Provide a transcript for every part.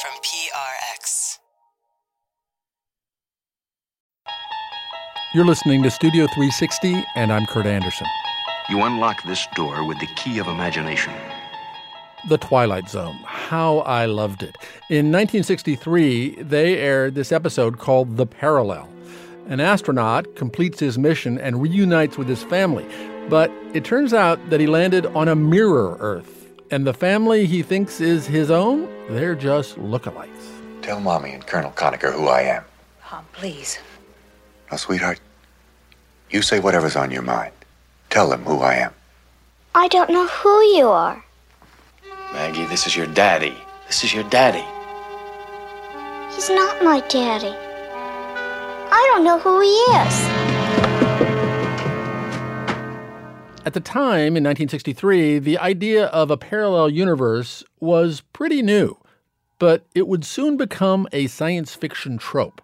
from PRX. You're listening to Studio 360, and I'm Kurt Andersen. You unlock this door with the key of imagination. The Twilight Zone. How I loved it. In 1963, they aired this episode called The Parallel. An astronaut completes his mission and reunites with his family, but it turns out that he landed on a mirror Earth, and the family he thinks is his own, they're just lookalikes. Tell Mommy and Colonel Conacher who I am. Tom, please. Now, sweetheart, you say whatever's on your mind. Tell them who I am. I don't know who you are. Maggie, this is your daddy. This is your daddy. He's not my daddy. I don't know who he is. At the time, in 1963, the idea of a parallel universe was pretty new, but it would soon become a science fiction trope.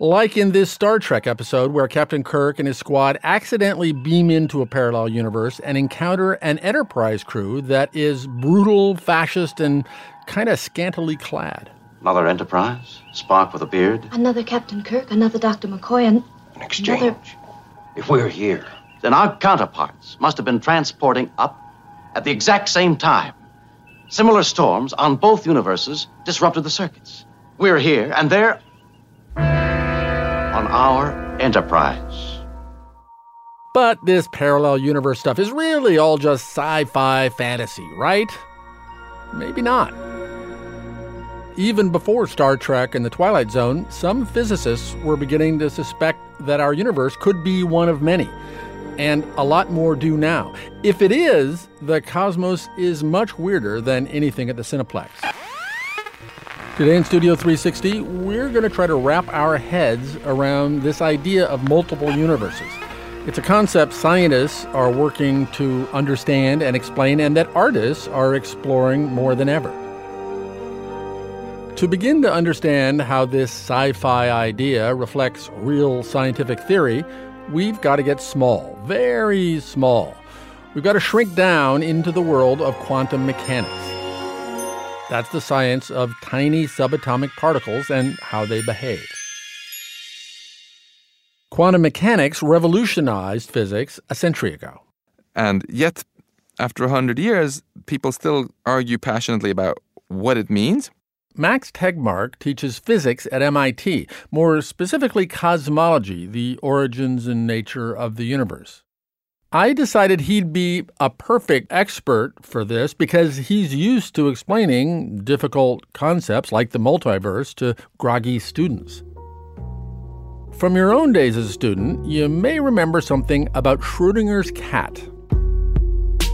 Like in this Star Trek episode where Captain Kirk and his squad accidentally beam into a parallel universe and encounter an Enterprise crew that is brutal, fascist, and kind of scantily clad. Another Enterprise? Spock with a beard? Another Captain Kirk, another Dr. McCoy, and An exchange. Another- If we're here, Then our counterparts must have been transporting up at the exact same time. Similar storms on both universes disrupted the circuits. We're here, and they're on our Enterprise. But this parallel universe stuff is really all just sci fi fantasy, right? Maybe not. Even before Star Trek and The Twilight Zone, some physicists were beginning to suspect that our universe could be one of many. And a lot more do now. If it is, the cosmos is much weirder than anything at the Cineplex. Today in Studio 360, we're going to try to wrap our heads around this idea of multiple universes. It's a concept scientists are working to understand and explain, and that artists are exploring more than ever. To begin to understand how this sci fi idea reflects real scientific theory, we've got to get small, very small. We've got to shrink down into the world of quantum mechanics. That's the science of tiny subatomic particles and how they behave. Quantum mechanics revolutionized physics a century ago. And yet, after 100 years, people still argue passionately about what it means. Max Tegmark teaches physics at MIT, more specifically cosmology, the origins and nature of the universe. I decided he'd be a perfect expert for this because he's used to explaining difficult concepts like the multiverse to groggy students. From your own days as a student, you may remember something about Schrodinger's cat.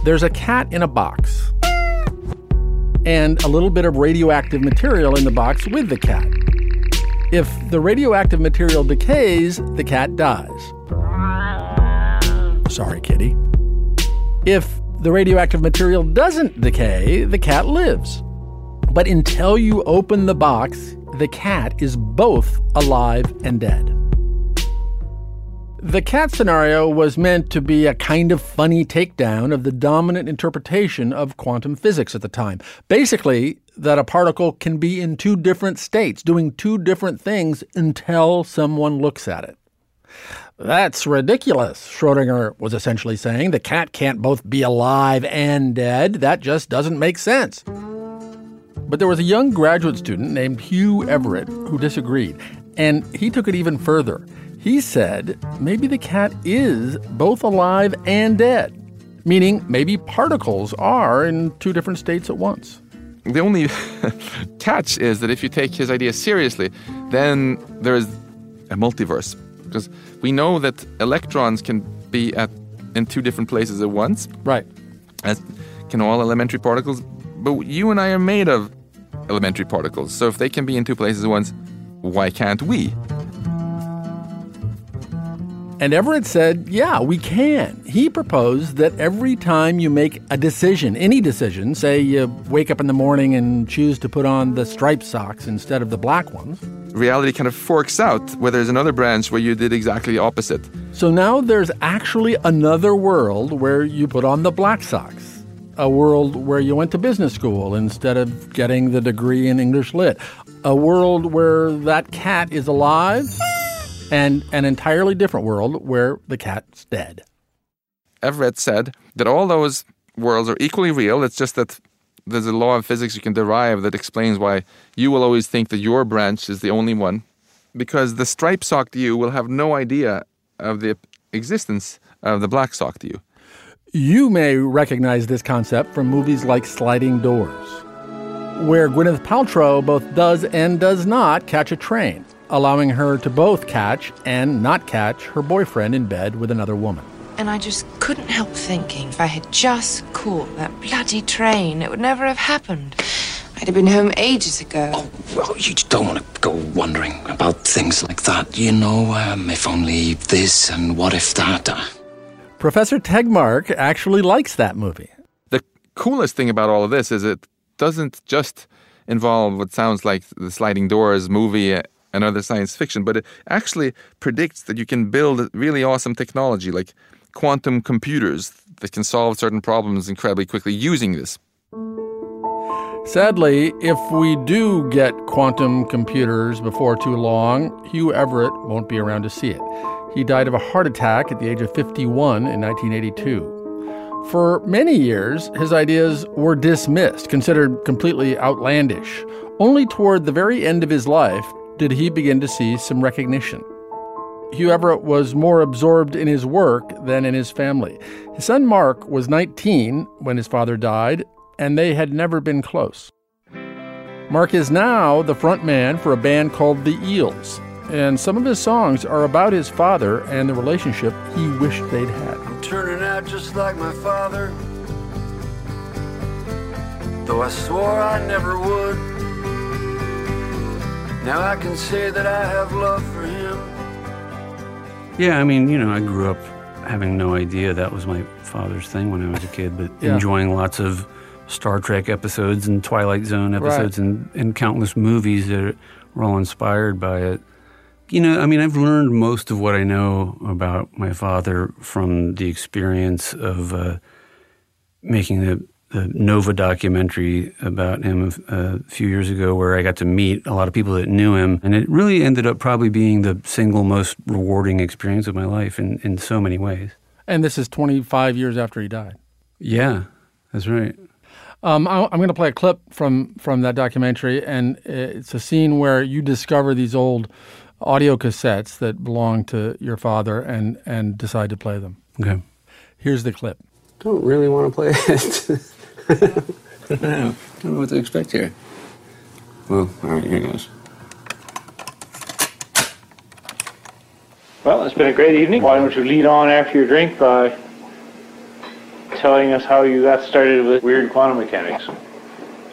There's a cat in a box and a little bit of radioactive material in the box with the cat. If the radioactive material decays, the cat dies. Sorry, kitty. If the radioactive material doesn't decay, the cat lives. But until you open the box, the cat is both alive and dead. The cat scenario was meant to be a kind of funny takedown of the dominant interpretation of quantum physics at the time. Basically, that a particle can be in two different states, doing two different things until someone looks at it. That's ridiculous, Schrodinger was essentially saying. The cat can't both be alive and dead. That just doesn't make sense. But there was a young graduate student named Hugh Everett who disagreed, and he took it even further. He said maybe the cat is both alive and dead, meaning maybe particles are in two different states at once. The only catch is that if you take his idea seriously, then there is a multiverse. Because we know that electrons can be at in two different places at once, Right. as can all elementary particles. But you and I are made of elementary particles. So if they can be in two places at once, why can't we? And Everett said, yeah, we can. He proposed that every time you make a decision, any decision, say you wake up in the morning and choose to put on the striped socks instead of the black ones, Reality kind of forks out where there's another branch where you did exactly the opposite. so now there's actually another world where you put on the black socks. a world where you went to business school instead of getting the degree in English Lit, a world where that cat is alive, and an entirely different world where the cat's dead. Everett said that all those worlds are equally real. It's just that there's a law of physics you can derive that explains why you will always think that your branch is the only one, because the stripe socked you will have no idea of the existence of the black socked you. You may recognize this concept from movies like Sliding Doors, where Gwyneth Paltrow both does and does not catch a train, allowing her to both catch and not catch her boyfriend in bed with another woman. And I just couldn't help thinking if I had just caught that bloody train, it would never have happened. I'd have been home ages ago. Oh, well, you don't want to go wondering about things like that, you know? Um, if only this and what if that. Uh, Professor Tegmark actually likes that movie. The coolest thing about all of this is it doesn't just involve what sounds like the Sliding Doors movie and other science fiction, but it actually predicts that you can build really awesome technology like quantum computers that can solve certain problems incredibly quickly using this. Sadly, if we do get quantum computers before too long, Hugh Everett won't be around to see it. He died of a heart attack at the age of 51 in 1982. For many years, his ideas were dismissed, considered completely outlandish. Only toward the very end of his life did he begin to see some recognition. Hugh Everett was more absorbed in his work than in his family. His son Mark was 19 when his father died, and they had never been close. Mark is now the front man for a band called The Eels, and some of his songs are about his father and the relationship he wished they'd had. I'm turning out just like my father, though I swore I never would. Now I can say that I have love for him. Yeah, I mean, you know, I grew up having no idea that was my father's thing when I was a kid, but Yeah. enjoying lots of Star Trek episodes and Twilight Zone episodes and, and countless movies that were all inspired by it. You know, I mean, I've learned most of what I know about my father from the experience of uh, making the, the Nova documentary about him a, a few years ago, where I got to meet a lot of people that knew him. And it really ended up probably being the single most rewarding experience of my life in, in so many ways. And this is 25 years after he died. Yeah, that's right. Um, I, I'm going to play a clip from from that documentary, and it's a scene where you discover these old audio cassettes that belong to your father, and and decide to play them. Okay. Here's the clip. Don't really want to play it. I don't know. I don't know what to expect here. Well, all right, here goes. Well, it's been a great evening. Why don't you lead on after your drink by telling us how you got started with weird quantum mechanics?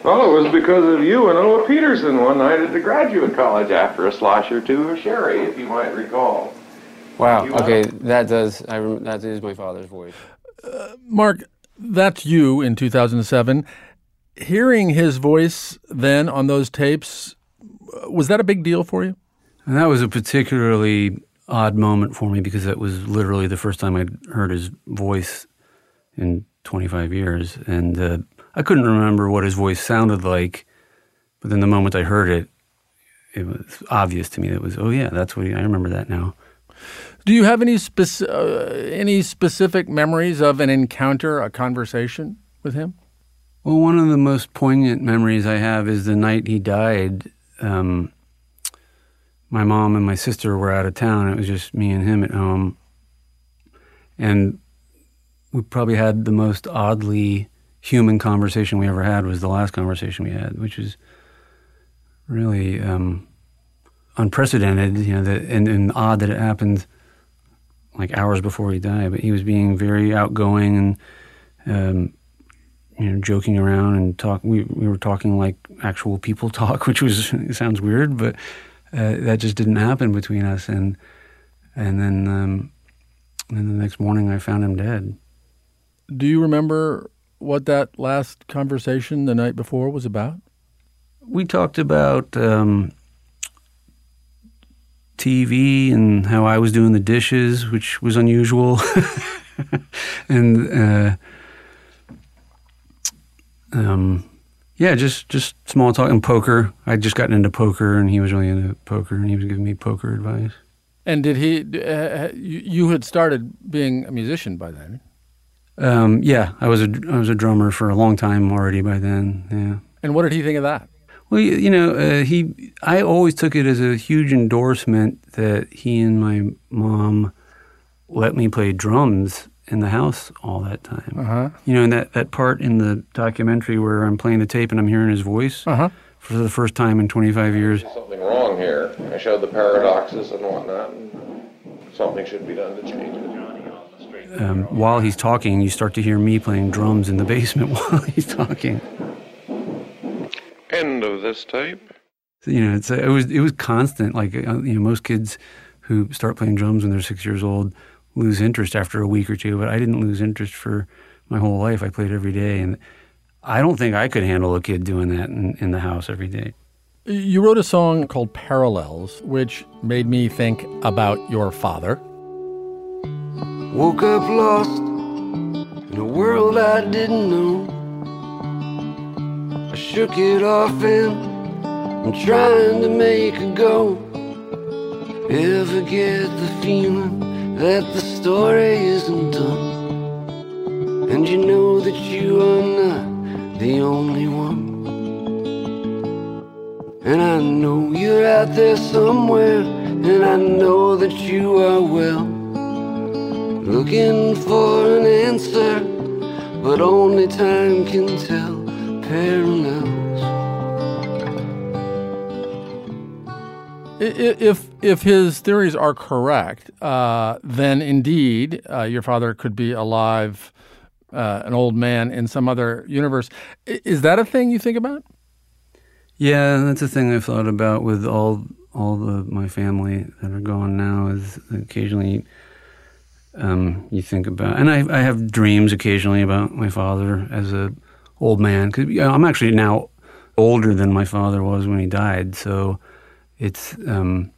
Well, it was because of you and Aage Petersen one night at the graduate college after a slosh or two of sherry, if you might recall. Wow. You Okay, that does. I that is my father's voice. Uh, Mark, that's you in 2007. Hearing his voice then on those tapes, was that a big deal for you? And that was a particularly odd moment for me because that was literally the first time I'd heard his voice in 25 years. And uh, I couldn't remember what his voice sounded like. But then the moment I heard it, it was obvious to me that it was, oh, yeah, that's what he, I remember that now. Do you have any spec- uh, any specific memories of an encounter, a conversation with him? Well, one of the most poignant memories I have is the night he died. Um, my mom and my sister were out of town. It was just me and him at home. And we probably had the most oddly human conversation we ever had was the last conversation we had, which was really um, unprecedented, you know, that, and, and odd that it happened like hours before he died. But he was being very outgoing and um, you know, joking around and talk. We we were talking like actual people talk, which was sounds weird, but uh, that just didn't happen between us. And and then um, and then the next morning, I found him dead. Do you remember what that last conversation the night before was about? We talked about um, TV and how I was doing the dishes, which was unusual, and. Uh, um, yeah, just just small talk and poker. I'd just gotten into poker, and he was really into poker, and he was giving me poker advice. And did he? Uh, you, you had started being a musician by then. Um, yeah, I was a I was a drummer for a long time already by then. Yeah. And what did he think of that? Well, you, you know, uh, he I always took it as a huge endorsement that he and my mom let me play drums in the house all that time. Uh-huh. You know, and that, that part in the documentary where I'm playing the tape and I'm hearing his voice uh-huh. for the first time in 25 years. Something wrong here. I showed the paradoxes and whatnot, and something should be done to change it. Um, while he's talking, you start to hear me playing drums in the basement while he's talking. End of this tape. You know, it's it was it was constant. Like uh, you know, most kids who start playing drums when they're six years old lose interest after a week or two. But I didn't lose interest for my whole life. I played every day, and I don't think I could handle a kid doing that in, in the house every day. You wrote a song called Parallels, which made me think about your father. Woke up lost in a world I didn't know. I shook it off and I'm trying to make a go. Ever get the feeling that the story isn't done? And you know that you are not the only one. And I know you're out there somewhere, and I know that you are well. Looking for an answer, but only time can tell. If if his theories are correct, uh, then indeed uh, your father could be alive, uh, an old man in some other universe. Is that a thing you think about? Yeah, that's a thing I've thought about with all all the my family that are gone now. Is occasionally um, you think about, and I, I have dreams occasionally about my father as a old man because you know, I'm actually now older than my father was when he died. So it's um,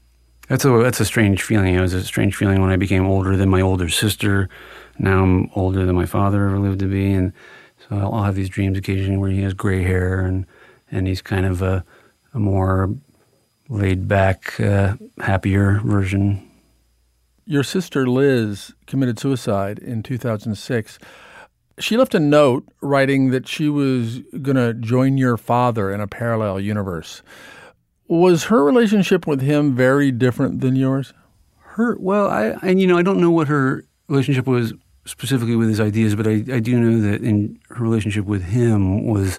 that's a that's a strange feeling. It was a strange feeling when I became older than my older sister. Now I'm older than my father ever lived to be, and so I'll, I'll have these dreams occasionally where he has gray hair and and he's kind of a, a more laid back, uh, happier version. Your sister Liz committed suicide in 2006. She left a note writing that she was going to join your father in a parallel universe. Was her relationship with him very different than yours? Her, well, I, and you know, I don't know what her relationship was specifically with his ideas, but I, I do know that in her relationship with him was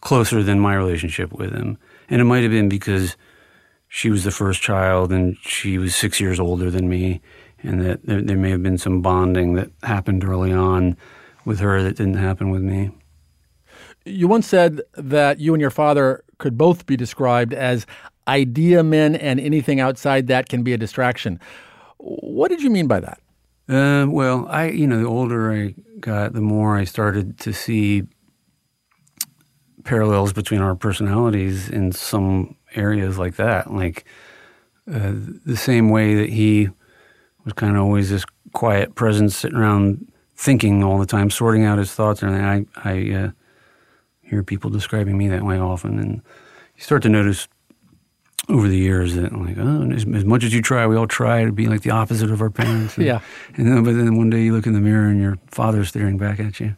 closer than my relationship with him. And it might have been because she was the first child and she was six years older than me, and that there, there, may have been some bonding that happened early on with her that didn't happen with me. You once said that you and your father could both be described as idea men, and anything outside that can be a distraction. What did you mean by that? Uh, well, I, you know, the older I got, the more I started to see parallels between our personalities in some areas like that. Like uh, the same way that he was kind of always this quiet presence sitting around thinking all the time, sorting out his thoughts. And I, I uh, hear people describing me that way often. And you start to notice over the years that like, oh, as, as, much as you try, we all try to be like the opposite of our parents. And, yeah. And then, but then one day you look in the mirror and your father's staring back at you.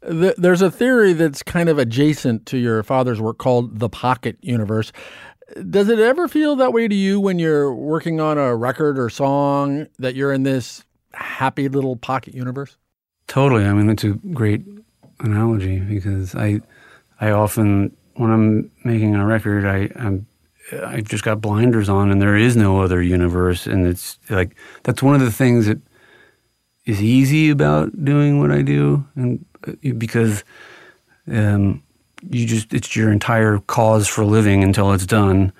There's a theory that's kind of adjacent to your father's work called the pocket universe. Does it ever feel that way to you when you're working on a record or song that you're in this happy little pocket universe? Totally. I mean, that's a great analogy because I, I often when I'm making a record, I, I'm I've just got blinders on, and there is no other universe, and it's like that's one of the things that is easy about doing what I do, and because um, you just it's your entire cause for living until it's done.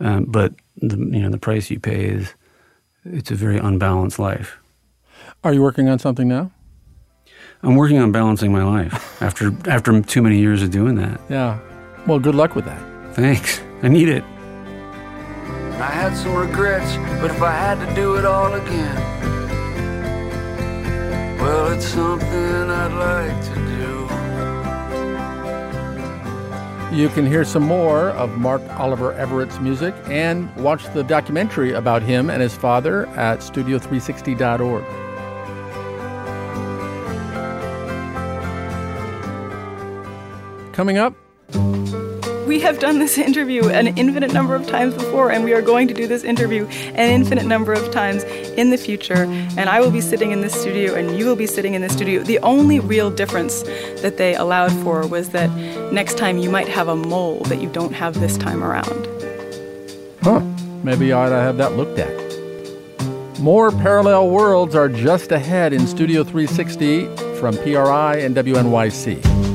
Um, but the, you know the price you pay is it's a very unbalanced life. Are you working on something now? I'm working on balancing my life after after too many years of doing that. Yeah. Well, good luck with that. Thanks. I need it. I had some regrets, but if I had to do it all again, well, it's something I'd like to do. You can hear some more of Mark Oliver Everett's music and watch the documentary about him and his father at studio360.org. Coming up, We have done this interview an infinite number of times before, and we are going to do this interview an infinite number of times in the future. And I will be sitting in this studio, and you will be sitting in this studio. The only real difference that they allowed for was that next time you might have a mole that you don't have this time around. Huh. Maybe I ought to have that looked at. More parallel worlds are just ahead in Studio 360 from PRI and WNYC.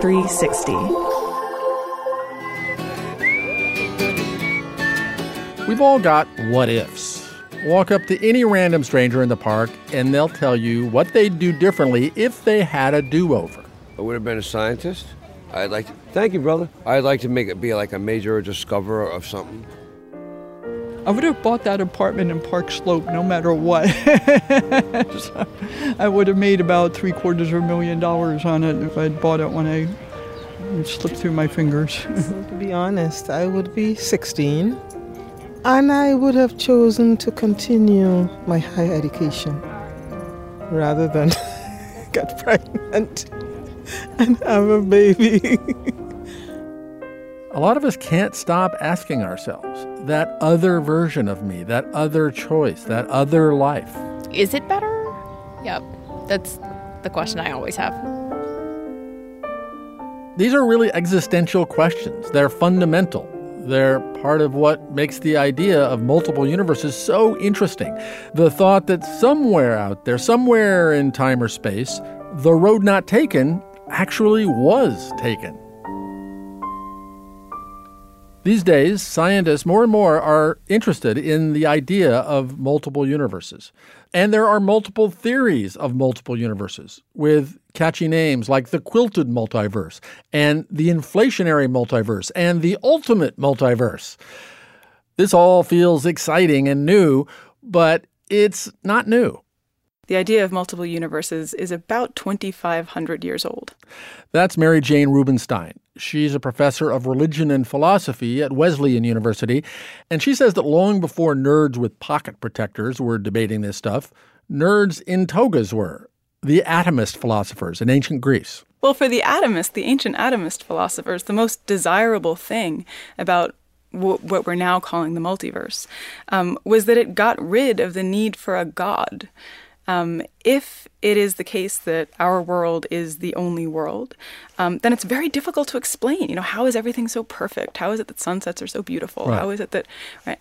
360. We've all got what ifs. Walk up to any random stranger in the park and they'll tell you what they'd do differently if they had a do over. I would have been a scientist. I'd like to. Thank you, brother. I'd like to make it be like a major discoverer of something. I would have bought that apartment in Park Slope no matter what. So, I would have made about three quarters of a million dollars on it if I'd bought it when I it slipped through my fingers. So to be honest, I would be 16 and I would have chosen to continue my higher education rather than get pregnant and have a baby. A lot of us can't stop asking ourselves that other version of me, that other choice, that other life. Is it better? Yep. That's the question I always have. These are really existential questions. They're fundamental. They're part of what makes the idea of multiple universes so interesting. The thought that somewhere out there, somewhere in time or space, the road not taken actually was taken. These days, scientists more and more are interested in the idea of multiple universes. And there are multiple theories of multiple universes with catchy names like the quilted multiverse and the inflationary multiverse and the ultimate multiverse. This all feels exciting and new, but it's not new. The idea of multiple universes is about 2,500 years old. That's Mary Jane Rubenstein. She's a professor of religion and philosophy at Wesleyan University, and she says that long before nerds with pocket protectors were debating this stuff, nerds in togas were, the atomist philosophers in ancient Greece. Well, for the atomist, the ancient atomist philosophers, the most desirable thing about w- what we're now calling the multiverse um, was that it got rid of the need for a god. Um, if it is the case that our world is the only world, um, then it's very difficult to explain. You know, how is everything so perfect? How is it that sunsets are so beautiful? Right. How is it that, right?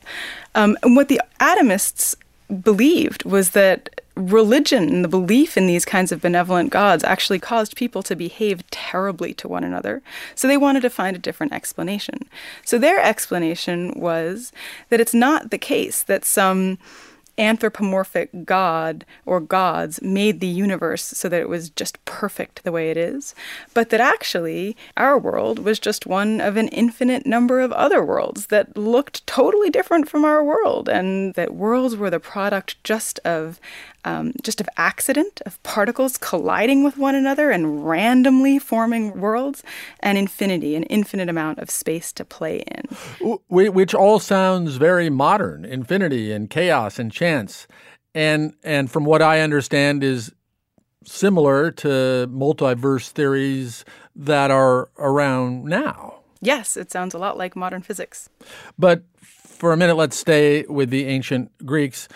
Um, and what the atomists believed was that religion and the belief in these kinds of benevolent gods actually caused people to behave terribly to one another. So they wanted to find a different explanation. So their explanation was that it's not the case that some anthropomorphic god or gods made the universe so that it was just perfect the way it is, but that actually our world was just one of an infinite number of other worlds that looked totally different from our world, and that worlds were the product just of um, just of accident, of particles colliding with one another and randomly forming worlds, and infinity, an infinite amount of space to play in. Which all sounds very modern, infinity and chaos and chance. And and from what I understand is similar to multiverse theories that are around now. Yes, it sounds a lot like modern physics. But for a minute, let's stay with the ancient Greeks.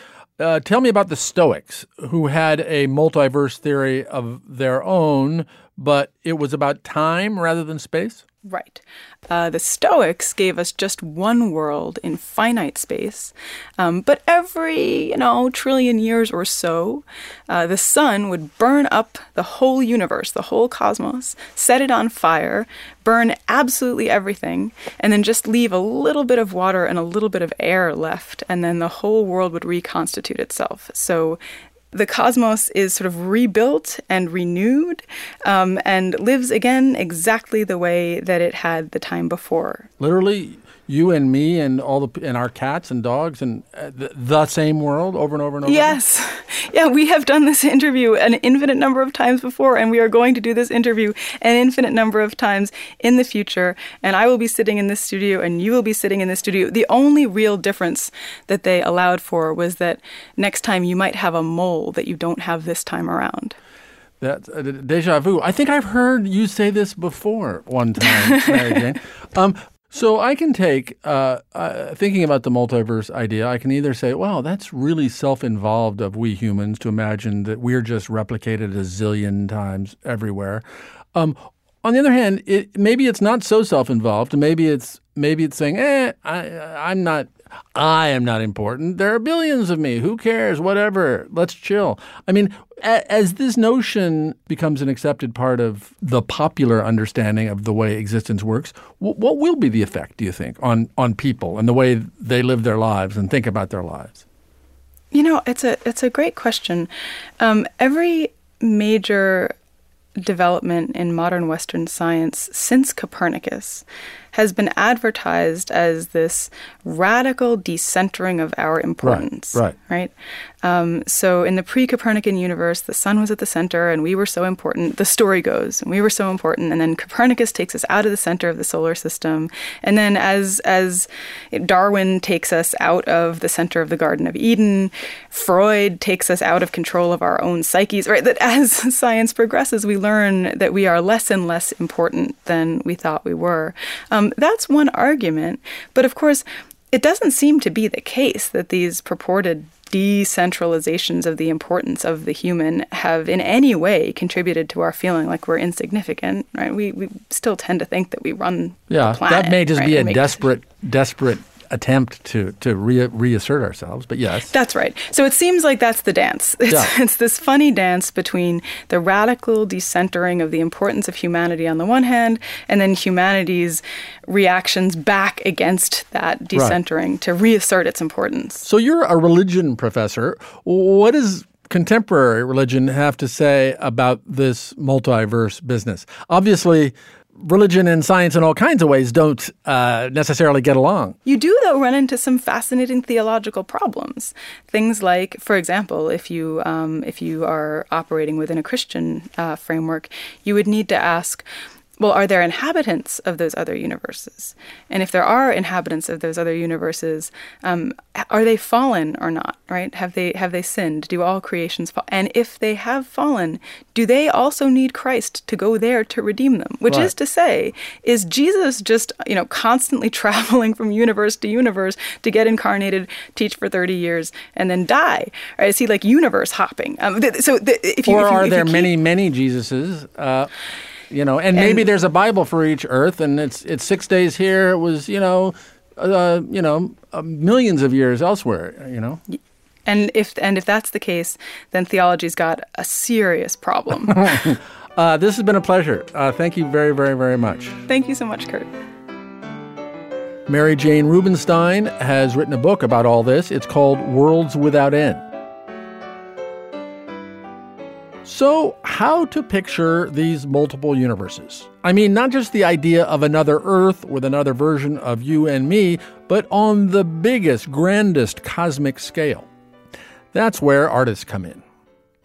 Uh, tell me about the Stoics, who had a multiverse theory of their own, but it was about time rather than space? Right. Uh, the Stoics gave us just one world in finite space, um, but every, you know, trillion years or so, uh, the sun would burn up the whole universe, the whole cosmos, set it on fire, burn absolutely everything, and then just leave a little bit of water and a little bit of air left, and then the whole world would reconstitute itself. So the cosmos is sort of rebuilt and renewed um, and lives again exactly the way that it had the time before. Literally, you and me and all the and our cats and dogs and uh, the, the same world over and over and over? Yes. Yeah, we have done this interview an infinite number of times before, and we are going to do this interview an infinite number of times in the future. And I will be sitting in this studio, and you will be sitting in this studio. The only real difference that they allowed for was that next time you might have a mole that you don't have this time around. That's uh, deja vu. I think I've heard you say this before one time, Mary Jane. Um, so I can take uh, uh, thinking about the multiverse idea. I can either say, "Wow, that's really self-involved of we humans to imagine that we're just replicated a zillion times everywhere." Um, on the other hand, it, maybe it's not so self-involved. Maybe it's maybe it's saying, "Eh, I, I'm not." I am not important. There are billions of me. Who cares? Whatever. Let's chill. I mean, a- as this notion becomes an accepted part of the popular understanding of the way existence works, w- what will be the effect, do you think, on, on people and the way they live their lives and think about their lives? You know, it's a it's a great question. Um, every major development in modern Western science since Copernicus has been advertised as this radical decentering of our importance. right. Right. Um, so in the pre-Copernican universe, the sun was at the center, and we were so important. The story goes, and we were so important, and then Copernicus takes us out of the center of the solar system, and then as as Darwin takes us out of the center of the Garden of Eden, Freud takes us out of control of our own psyches. Right. That as science progresses, we learn that we are less and less important than we thought we were. Um, that's one argument, but of course. It doesn't seem to be the case that these purported decentralizations of the importance of the human have in any way contributed to our feeling like we're insignificant, right? We, we still tend to think that we run Yeah, that may just right, be a desperate, desperate attempt to to re- reassert ourselves. But yes, That's right. So it seems like that's the dance. It's, Yeah. it's this funny dance between the radical decentering of the importance of humanity on the one hand, and then humanity's reactions back against that decentering to reassert its importance. So you're a religion professor. What does contemporary religion have to say about this multiverse business? Obviously, religion and science in all kinds of ways don't uh, necessarily get along. You do, though, run into some fascinating theological problems. Things like, for example, if you um, if you are operating within a Christian uh, framework, you would need to ask. Well, are there inhabitants of those other universes? And if there are inhabitants of those other universes, um, are they fallen or not? Right? Have they have they sinned? Do all creations fall? And if they have fallen, do they also need Christ to go there to redeem them? Which is to say, is Jesus just you know constantly traveling from universe to universe to get incarnated, teach for thirty years, and then die? Or is he like universe hopping? Um, th- so th- if you or if you, are if there keep- many, many Jesuses? Uh, you know, and, maybe there's a Bible for each Earth, and it's it's six days here. It was you know, uh, you know, uh, millions of years elsewhere. You know. And if and if that's the case, then theology's got a serious problem. uh, this has been a pleasure. Uh, thank you very, very, very much. Thank you so much, Kurt. Mary Jane Rubenstein has written a book about all this. It's called Worlds Without End. So, how to picture these multiple universes? I mean, not just the idea of another Earth with another version of you and me, but on the biggest, grandest cosmic scale. That's where artists come in.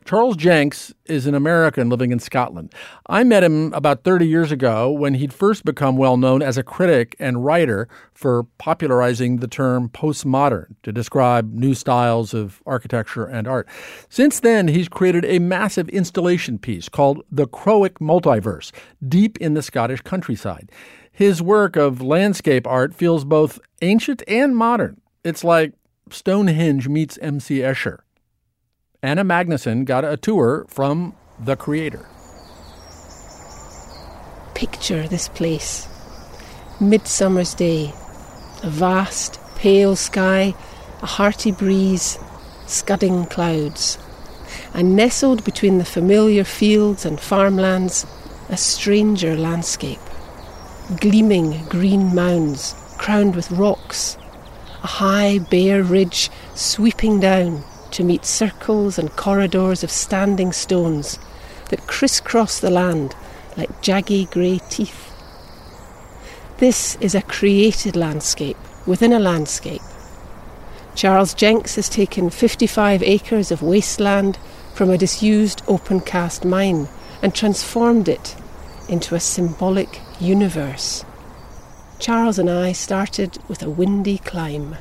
Charles Jencks is an American living in Scotland. I met him about 30 years ago when he'd first become well known as a critic and writer for popularizing the term postmodern to describe new styles of architecture and art. Since then, he's created a massive installation piece called The Crawick Multiverse, deep in the Scottish countryside. His work of landscape art feels both ancient and modern. It's like Stonehenge meets M.C. Escher. Anna Magnuson got a tour from the creator. Picture this place. Midsummer's day. A vast, pale sky, a hearty breeze, scudding clouds. And nestled between the familiar fields and farmlands, a stranger landscape. Gleaming green mounds crowned with rocks. A high, bare ridge sweeping down to meet circles and corridors of standing stones that crisscross the land like jaggy grey teeth. This is a created landscape within a landscape. Charles Jencks has taken 55 acres of wasteland from a disused open cast mine and transformed it into a symbolic universe. Charles and I started with a windy climb.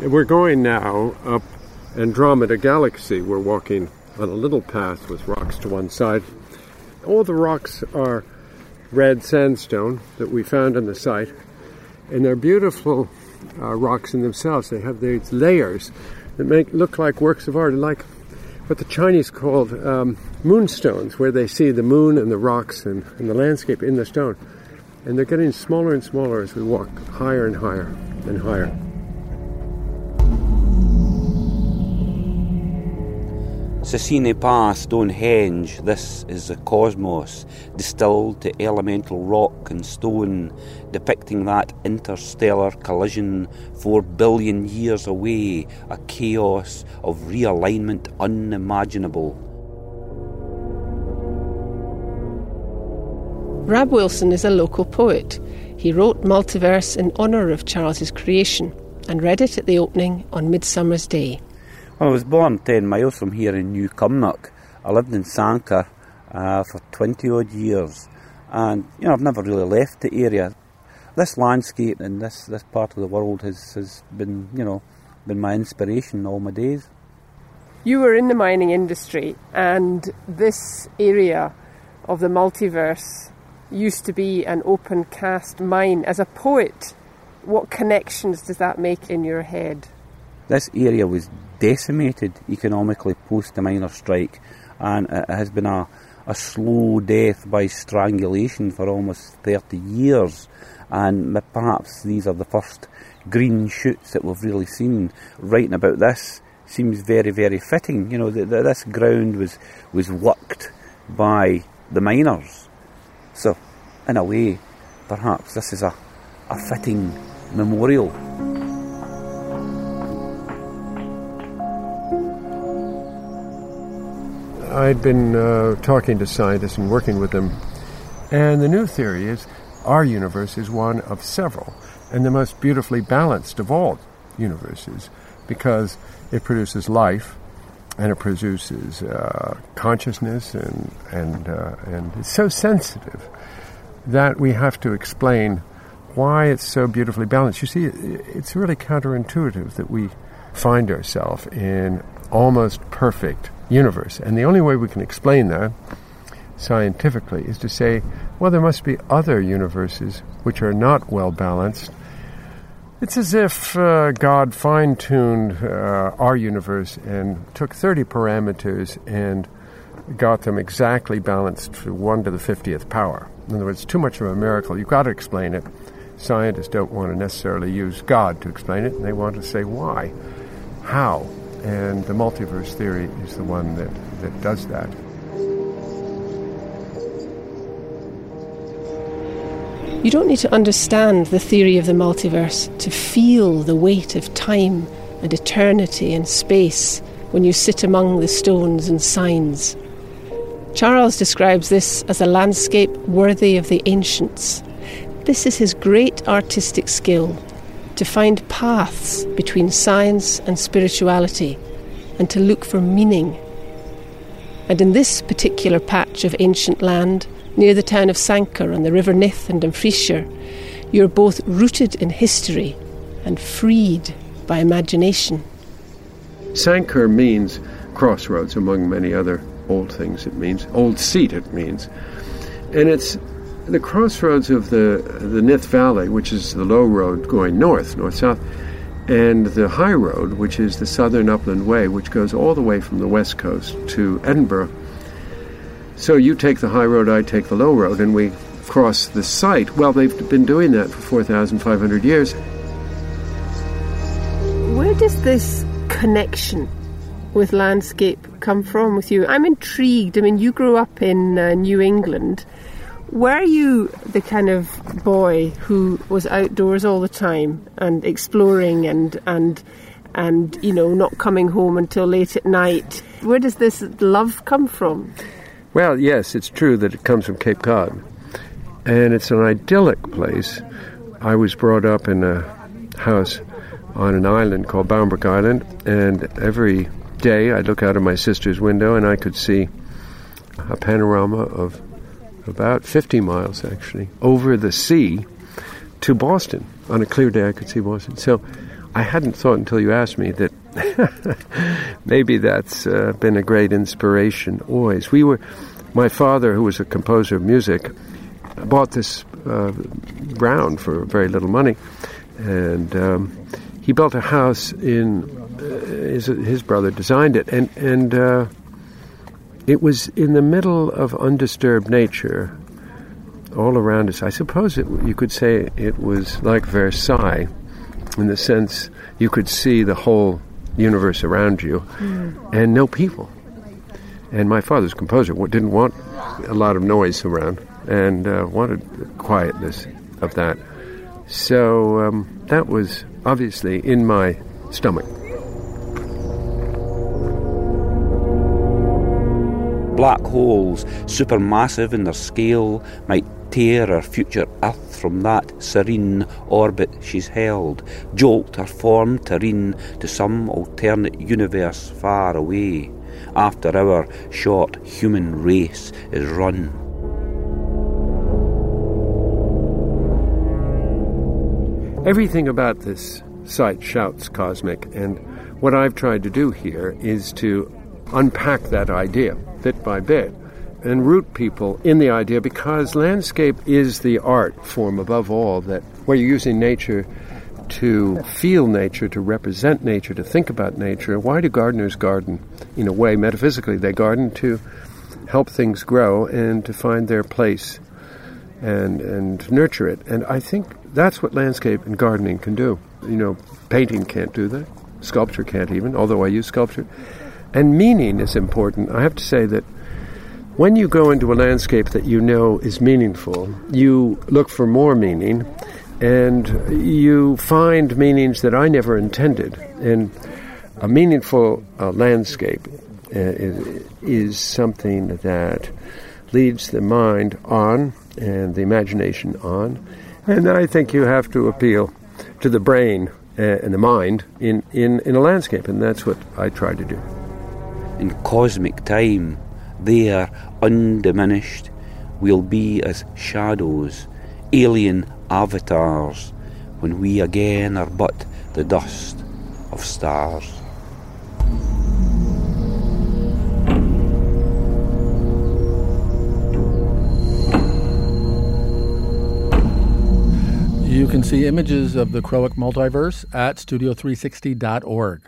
We're going now up Andromeda Galaxy. We're walking on a little path with rocks to one side. All the rocks are red sandstone that we found on the site, and they're beautiful uh, rocks in themselves. They have these layers that make look like works of art, like what the Chinese called um, moonstones, where they see the moon and the rocks and, and the landscape in the stone. And they're getting smaller and smaller as we walk higher and higher and higher. Ce pas Stonehenge, this is the cosmos, distilled to elemental rock and stone, depicting that interstellar collision four billion years away, a chaos of realignment unimaginable. Rab Wilson is a local poet. He wrote Multiverse in honour of Charles's creation and read it at the opening on Midsummer's Day. Well, I was born 10 miles from here in New Cumnock. I lived in Sanquhar uh, for 20 odd years, and you know I've never really left the area. This landscape and this, this part of the world has, has been you know been my inspiration all my days. You were in the mining industry, and this area of the multiverse used to be an open cast mine. As a poet, what connections does that make in your head? This area was decimated economically post the miner strike, and it has been a, a slow death by strangulation for almost 30 years. And perhaps these are the first green shoots that we've really seen. Writing about this seems very, very fitting. You know, this ground was, was worked by the miners. So, in a way, perhaps this is a, a fitting memorial. I'd been uh, talking to scientists and working with them, and the new theory is our universe is one of several, and the most beautifully balanced of all universes, because it produces life, and it produces uh, consciousness, and and uh, and it's so sensitive that we have to explain why it's so beautifully balanced. You see, it's really counterintuitive that we find ourselves in almost perfect universe. And the only way we can explain that scientifically is to say, well, there must be other universes which are not well balanced. It's as if uh, God fine tuned uh, our universe and took 30 parameters and got them exactly balanced to 1 to the 50th power. In other words, too much of a miracle. You've got to explain it. Scientists don't want to necessarily use God to explain it, and they want to say why, how, and the multiverse theory is the one that, that does that. You don't need to understand the theory of the multiverse to feel the weight of time and eternity and space when you sit among the stones and signs. Charles describes this as a landscape worthy of the ancients. This is his great artistic skill to find paths between science and spirituality, and to look for meaning. And in this particular patch of ancient land, near the town of Sanquhar on the River Nith and Dumfriesshire, you're both rooted in history and freed by imagination. Sanquhar means crossroads, among many other old things it means. Old seat, it means. And it's the crossroads of the the Nith Valley, which is the low road going north, north south, and the high road, which is the Southern Upland Way, which goes all the way from the west coast to Edinburgh. So you take the high road, I take the low road, and we cross the site. Well, they've been doing that for 4,500 years. Where does this connection with landscape come from with you? I'm intrigued. I mean, you grew up in uh, New England. Were you the kind of boy who was outdoors all the time and exploring and and and you know not coming home until late at night? Where does this love come from? Well, yes, it's true that it comes from Cape Cod. and it's an idyllic place. I was brought up in a house on an island called Bound Island, and every day I'd look out of my sister's window and I could see a panorama of about 50 miles actually over the sea to Boston. On a clear day, I could see Boston. So I hadn't thought until you asked me that maybe that's uh, been a great inspiration always. We were, my father, who was a composer of music, bought this uh, ground for very little money, and um, he built a house in. Uh, his, his brother designed it, and and uh, it was in the middle of undisturbed nature, all around us. I suppose it, you could say it was like Versailles, in the sense you could see the whole universe around you, Mm. and no people. And my father's composer didn't want a lot of noise around and uh, wanted the quietness of that. So um, that was obviously in my stomach. Black holes, supermassive in their scale, might tear our future Earth from that serene orbit she's held, jolt her form terrene to some alternate universe far away, after our short human race is run. Everything about this site shouts cosmic, and what I've tried to do here is to unpack that idea bit by bit and root people in the idea because landscape is the art form above all that where you're using nature to feel nature, to represent nature, to think about nature. Why do gardeners garden? In a way, metaphysically, they garden to help things grow and to find their place and and nurture it. And I think that's what landscape and gardening can do. You know, painting can't do that. Sculpture can't even, although I use sculpture. And meaning is important. I have to say that when you go into a landscape that you know is meaningful, you look for more meaning and you find meanings that I never intended. And a meaningful uh, landscape uh, is, something that leads the mind on and the imagination on. And I think you have to appeal to the brain uh, and the mind in, in, in a landscape, and that's what I try to do. In cosmic time, there, undiminished, we'll be as shadows, alien avatars, when we again are but the dust of stars. You can see images of the Crawick multiverse at studio360.org.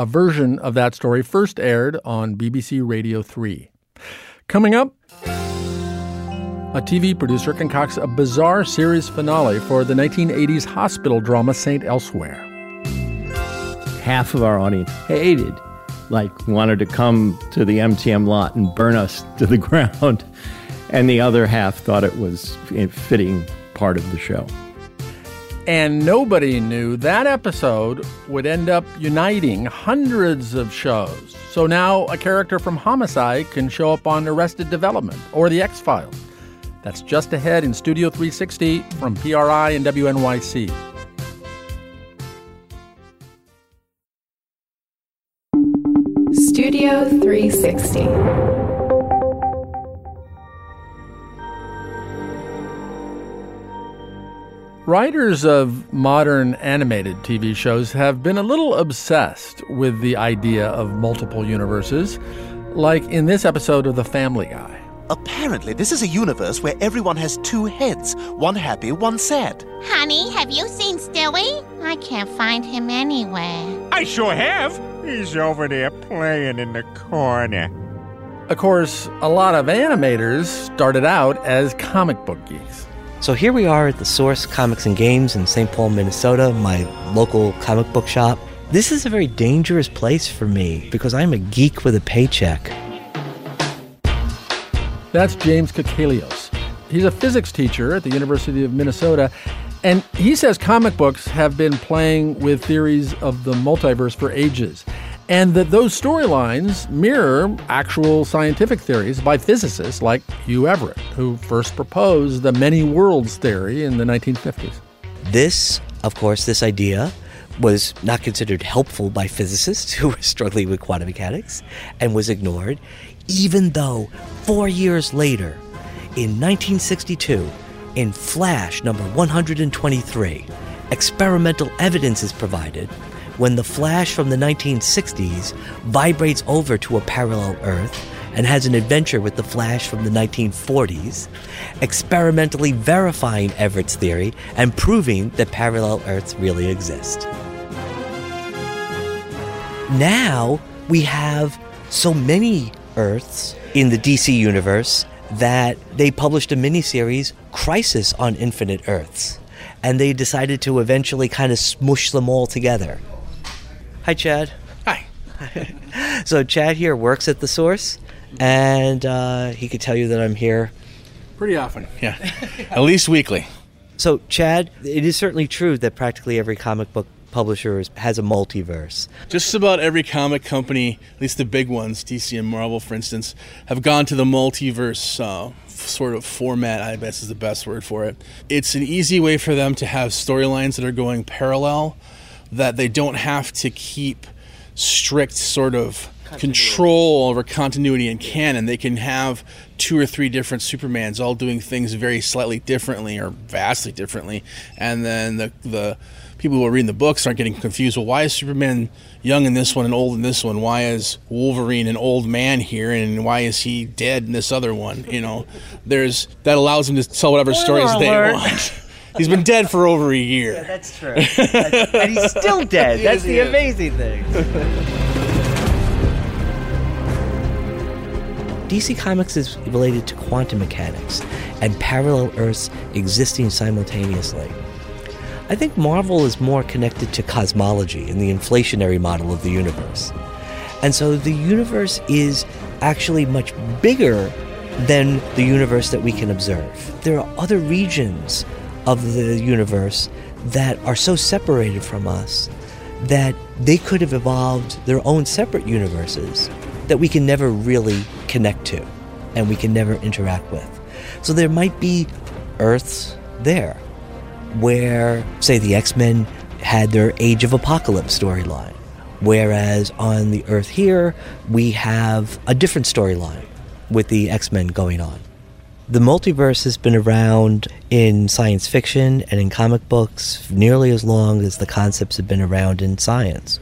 A version of that story first aired on BBC Radio 3. Coming up, a TV producer concocts a bizarre series finale for the 1980s hospital drama St. Elsewhere. half of our audience hated, like wanted to come to the MTM lot and burn us to the ground, and the other half thought it was a fitting part of the show. And nobody knew that episode would end up uniting hundreds of shows. So now a character from Homicide can show up on Arrested Development or The X Files. That's just ahead in Studio 360 from PRI and WNYC. Studio 360. Writers of modern animated TV shows have been a little obsessed with the idea of multiple universes, like in this episode of The Family Guy. Apparently, this is a universe where everyone has two heads one happy, one sad. Honey, have you seen Stewie? I can't find him anywhere. I sure have. He's over there playing in the corner. Of course, a lot of animators started out as comic book geeks. So here we are at the Source Comics and Games in St. Paul, Minnesota, my local comic book shop. This is a very dangerous place for me because I'm a geek with a paycheck. That's James Kakalios. He's a physics teacher at the University of Minnesota, and he says comic books have been playing with theories of the multiverse for ages. And that those storylines mirror actual scientific theories by physicists like Hugh Everett, who first proposed the many worlds theory in the 1950s. This, of course, this idea was not considered helpful by physicists who were struggling with quantum mechanics and was ignored, even though four years later, in 1962, in Flash number 123, experimental evidence is provided when the Flash from the 1960s vibrates over to a parallel Earth and has an adventure with the Flash from the 1940s, experimentally verifying Everett's theory and proving that parallel Earths really exist. Now we have so many Earths in the DC universe that they published a miniseries, Crisis on Infinite Earths. And they decided to eventually kind of smush them all together. Hi, Chad. Hi. so, Chad here works at The Source, and uh, he could tell you that I'm here. Pretty often, yeah. At least weekly. So, Chad, it is certainly true that practically every comic book publisher has a multiverse. Just about every comic company, at least the big ones, DC and Marvel, for instance, have gone to the multiverse uh, sort of format. I guess is the best word for it. It's an easy way for them to have storylines that are going parallel, that they don't have to keep strict sort of control over continuity and canon. They can have two or three different Supermans all doing things very slightly differently or vastly differently, and then the the people who are reading the books aren't getting confused. Well, why is Superman young in this one and old in this one? Why is Wolverine an old man here, and why is he dead in this other one? You know, there's that allows them to tell whatever stories they want. He's been dead for over a year. that's true. and he's still dead. Yes, That's he the amazing thing. DC Comics is related to quantum mechanics and parallel Earths existing simultaneously. I think Marvel is more connected to cosmology and the inflationary model of the universe. And so the universe is actually much bigger than the universe that we can observe. There are other regions of the universe that are so separated from us that they could have evolved their own separate universes that we can never really connect to and we can never interact with. So there might be Earths there where, say, the X Men had their Age of Apocalypse storyline, whereas on the Earth here, we have a different storyline with the X Men going on. The multiverse has been around in science fiction and in comic books nearly as long as the concepts have been around in science.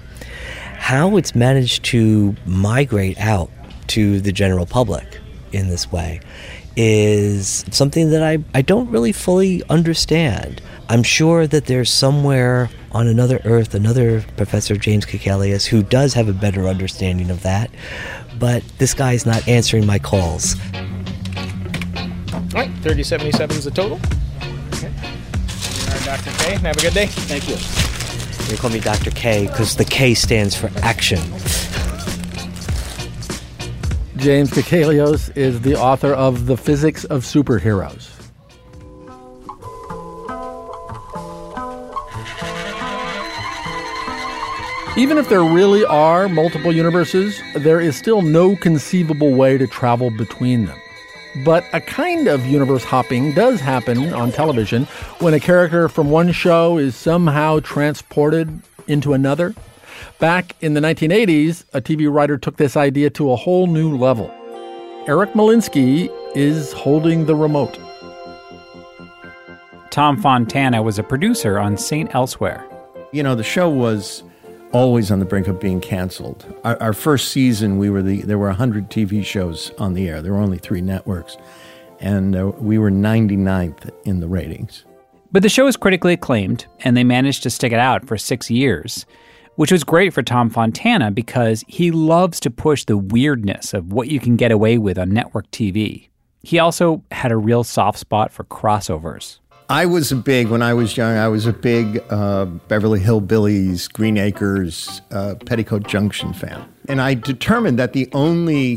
How it's managed to migrate out to the general public in this way is something that I, I don't really fully understand. I'm sure that there's somewhere on another Earth another Professor James Kakalios who does have a better understanding of that, but this guy's not answering my calls. All right, 3077 is the total. Okay. All right, Dr. K, have a good day. Thank you. They call me Dr. K because the K stands for action. James Kakalios is the author of The Physics of Superheroes. Even if there really are multiple universes, there is still no conceivable way to travel between them. But a kind of universe hopping does happen on television when a character from one show is somehow transported into another. Back in the 1980s, a TV writer took this idea to a whole new level. Eric Molinsky is holding the remote. Tom Fontana was a producer on St. Elsewhere. You know, the show was always on the brink of being canceled. Our, our first season, we were the there were 100 TV shows on the air. There were only three networks, and uh, we were 99th in the ratings. But the show was critically acclaimed, and they managed to stick it out for six years, which was great for Tom Fontana because he loves to push the weirdness of what you can get away with on network TV. He also had a real soft spot for crossovers. I was a big when I was young. I was a big uh, Beverly Hillbillies, Green Acres, uh, Petticoat Junction fan, and I determined that the only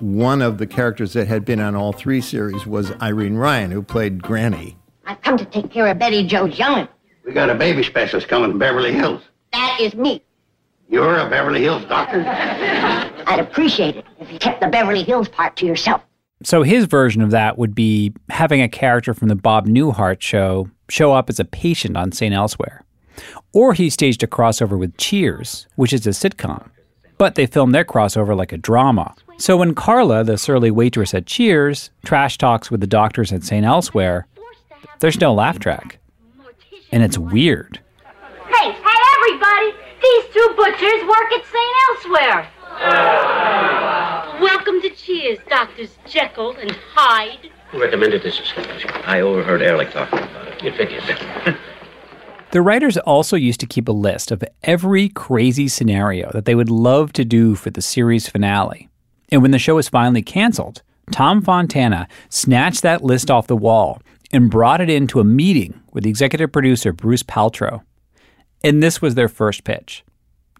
one of the characters that had been on all three series was Irene Ryan, who played Granny. I've come to take care of Betty Joe Youngin. We got a baby specialist coming from Beverly Hills. That is me. You're a Beverly Hills doctor? I'd appreciate it if you kept the Beverly Hills part to yourself. So his version of that would be having a character from the Bob Newhart show show up as a patient on St. Elsewhere. Or he staged a crossover with Cheers, which is a sitcom. But they filmed their crossover like a drama. So when Carla, the surly waitress at Cheers, trash talks with the doctors at St. Elsewhere, there's no laugh track. And it's weird. Hey, hey, everybody! These two butchers work at St. Elsewhere. Welcome to Cheers, Doctors Jekyll and Hyde. Who recommended this establishment? I overheard Ehrlich talking about it. You'd figured. The writers also used to keep a list of every crazy scenario that they would love to do for the series finale. And when the show was finally canceled, Tom Fontana snatched that list off the wall and brought it into a meeting with the executive producer Bruce Paltrow. And this was their first pitch.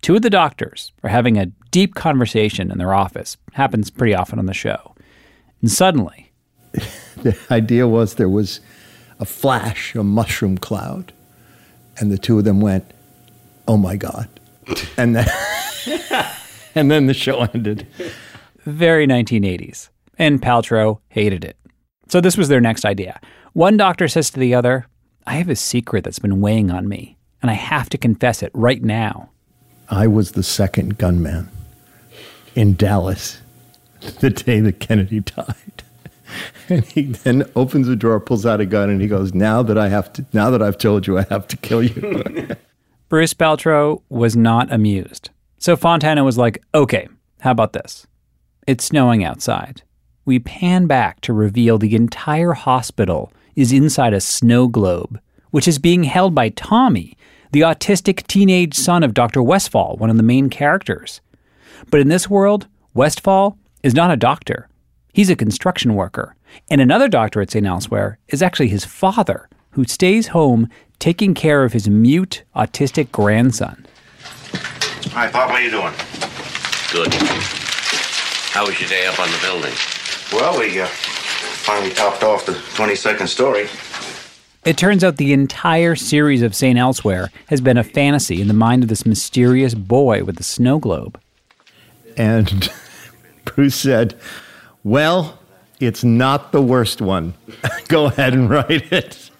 Two of the doctors are having a deep conversation in their office. Happens pretty often on the show. And suddenly, the idea was there was a flash, a mushroom cloud, and the two of them went, "Oh my god!" and then and then the show ended. very 1980s. And Paltrow hated it. So this was their next idea. One doctor says to the other, I have a secret that's been weighing on me, and I have to confess it right now. I was the second gunman in Dallas the day that Kennedy died. And he then opens a drawer, pulls out a gun, and he goes, "Now that I have to, now that I've told you, I have to kill you." Bruce Paltrow was not amused. So Fontana was like, okay, how about this? It's snowing outside. We pan back to reveal the entire hospital is inside a snow globe, which is being held by Tommy, the autistic teenage son of Dr. Westphall, one of the main characters. But in this world, Westphall is not a doctor. He's a construction worker. And another doctor at St. Elsewhere is actually his father, who stays home taking care of his mute, autistic grandson. Hi, Pop. How you doing? Good. How was your day up on the building? Well, we uh, finally topped off the 22nd story. It turns out the entire series of St. Elsewhere has been a fantasy in the mind of this mysterious boy with the snow globe. And Bruce said, Well, it's not the worst one. Go ahead and write it.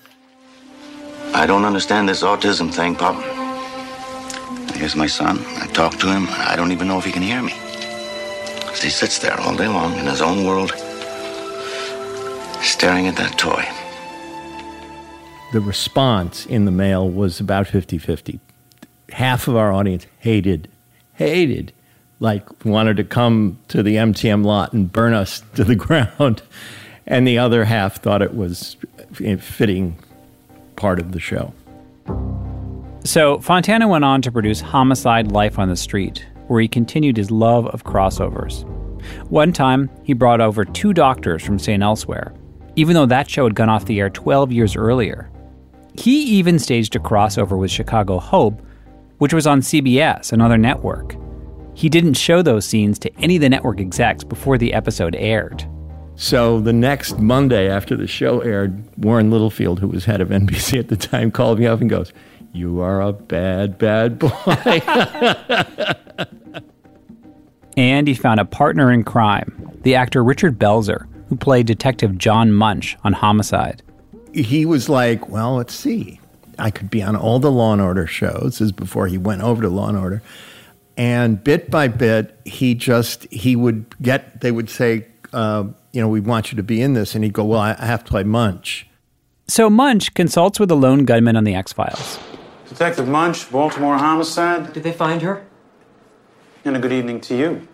I don't understand this autism thing, Pop. Here's my son. I talk to him. I don't even know if he can hear me. he sits there all day long in his own world, staring at that toy. The response in the mail was about 50 50. Half of our audience hated, hated, like wanted to come to the MTM lot and burn us to the ground. And the other half thought it was a fitting part of the show. So Fontana went on to produce Homicide Life on the Street, where he continued his love of crossovers. One time, he brought over two doctors from St. Elsewhere, even though that show had gone off the air 12 years earlier. He even staged a crossover with Chicago Hope, which was on CBS, another network. He didn't show those scenes to any of the network execs before the episode aired. So the next Monday after the show aired, Warren Littlefield, who was head of NBC at the time, called me up and goes, You are a bad, bad boy. And he found a partner in crime, the actor Richard Belzer, who played Detective John Munch on Homicide. he was like, Well, let's see. I could be on all the Law and Order shows. This is before he went over to Law and Order. And bit by bit, he just, he would get, they would say, uh, you know, we want you to be in this. And he'd go, Well, I I have to play Munch. So Munch consults with a lone gunman on the X Files. Detective Munch, Baltimore Homicide. Did they find her? And a good evening to you.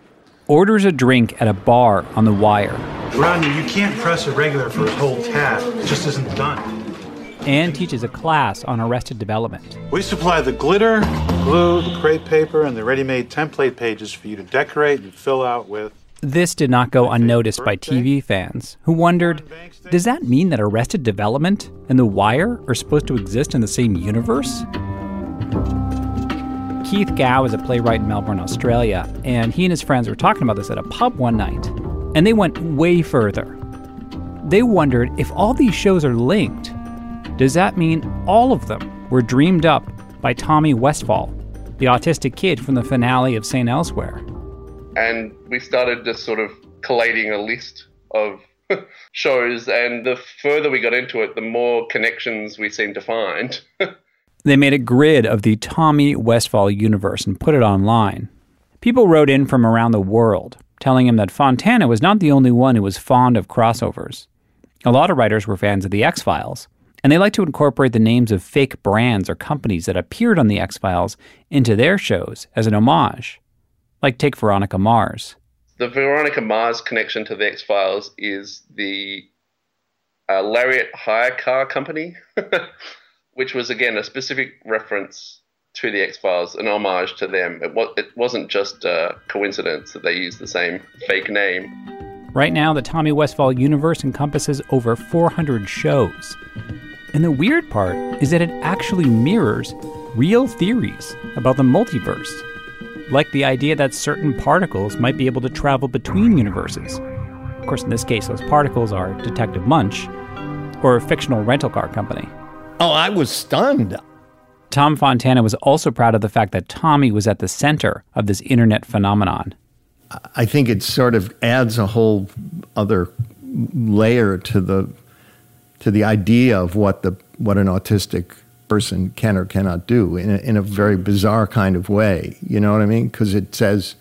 Orders a drink at a bar on the wire Rodney, you can't press a regular for his whole tab. It just isn't done. And teaches a class on arrested development. We supply the glitter, glue, the crepe paper, and the ready-made template pages for you to decorate and fill out with. This did not go unnoticed by TV fans, who wondered does that mean that Arrested Development and The Wire are supposed to exist in the same universe? Keith Gow is a playwright in Melbourne, Australia, and he and his friends were talking about this at a pub one night, and they went way further. They wondered if all these shows are linked, does that mean all of them were dreamed up by Tommy Westphall? the autistic kid from the finale of St. Elsewhere. And we started just sort of collating a list of shows, and the further we got into it, the more connections we seemed to find. they made a grid of the Tommy Westphall universe and put it online. People wrote in from around the world, telling him that Fontana was not the only one who was fond of crossovers. A lot of writers were fans of The X Files, and they like to incorporate the names of fake brands or companies that appeared on The X Files into their shows as an homage. Like take Veronica Mars. The Veronica Mars connection to The X Files is the uh, Lariat Hire Car Company, which was again a specific reference to the X Files, an homage to them. It, was, it wasn't just a coincidence that they used the same fake name. Right now, the Tommy Westphall universe encompasses over 400 shows. And the weird part is that it actually mirrors real theories about the multiverse, like the idea that certain particles might be able to travel between universes. Of course, in this case, those particles are Detective Munch or a fictional rental car company. Oh, I was stunned. Tom Fontana was also proud of the fact that Tommy was at the center of this internet phenomenon. I think it sort of adds a whole other layer to the to the idea of what the what an autistic person can or cannot do in a, in a very bizarre kind of way. You know what I mean? Because it says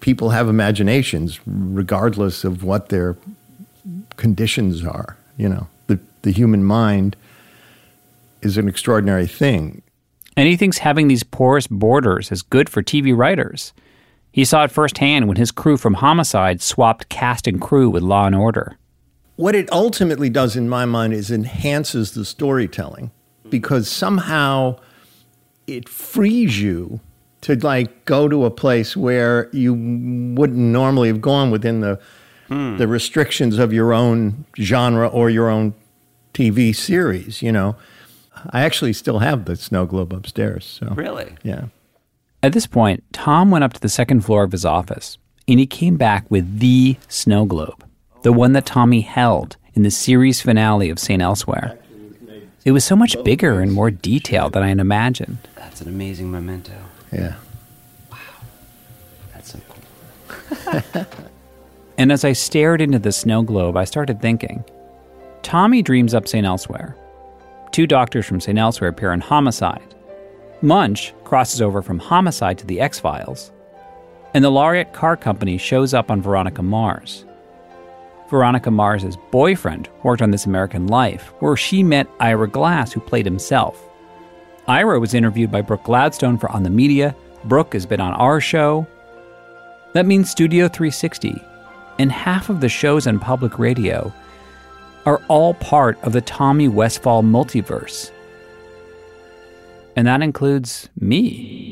people have imaginations regardless of what their conditions are. You know, the the human mind is an extraordinary thing. And he thinks having these porous borders is good for TV writers. He saw it firsthand when his crew from Homicide swapped cast and crew with Law and Order. What it ultimately does, in my mind, is enhances the storytelling because somehow it frees you to like go to a place where you wouldn't normally have gone within the hmm. the restrictions of your own genre or your own TV series. You know, I actually still have the snow globe upstairs. So really, yeah. At this point, Tom went up to the second floor of his office and he came back with the snow globe, the one that Tommy held in the series finale of St. Elsewhere. It was so much bigger and more detailed than I had imagined. That's an amazing memento. Yeah. Wow. That's so cool. and as I stared into the snow globe, I started thinking Tommy dreams up St. Elsewhere. Two doctors from St. Elsewhere appear in Homicide. Munch crosses over from Homicide to The X Files, and the Lariat Car Company shows up on Veronica Mars. Veronica Mars's boyfriend worked on This American Life, where she met Ira Glass, who played himself. Ira was interviewed by Brooke Gladstone for On the Media. Brooke has been on our show. That means Studio 360, and half of the shows on public radio are all part of the Tommy Westphall multiverse and that includes me.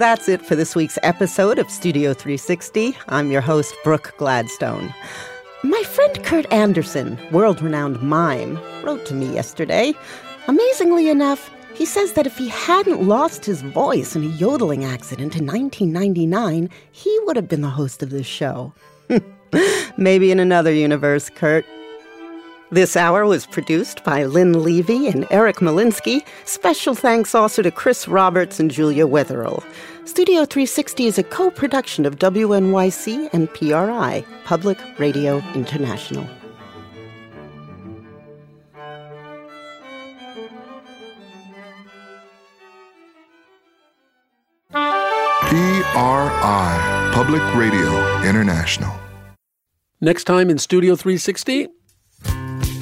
That's it for this week's episode of Studio 360. I'm your host, Brooke Gladstone. My friend Kurt Andersen, world renowned mime, wrote to me yesterday. Amazingly enough, he says that if he hadn't lost his voice in a yodeling accident in 1999, he would have been the host of this show. Maybe in another universe, Kurt. This hour was produced by Lynn Levy and Eric Molinsky. Special thanks also to Chris Roberts and Julia Wetherill. Studio 360 is a co production of WNYC and PRI, Public Radio International. PRI, Public Radio International. Next time in Studio 360,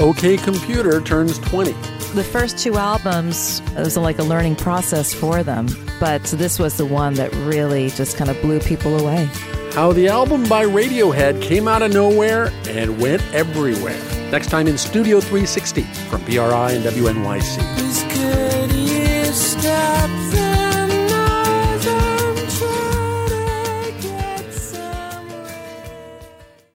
OK Computer turns 20. The first two albums, it was like a learning process for them, but this was the one that really just kind of blew people away. How the album by Radiohead came out of nowhere and went everywhere. Next time in Studio 360 from PRI and WNYC.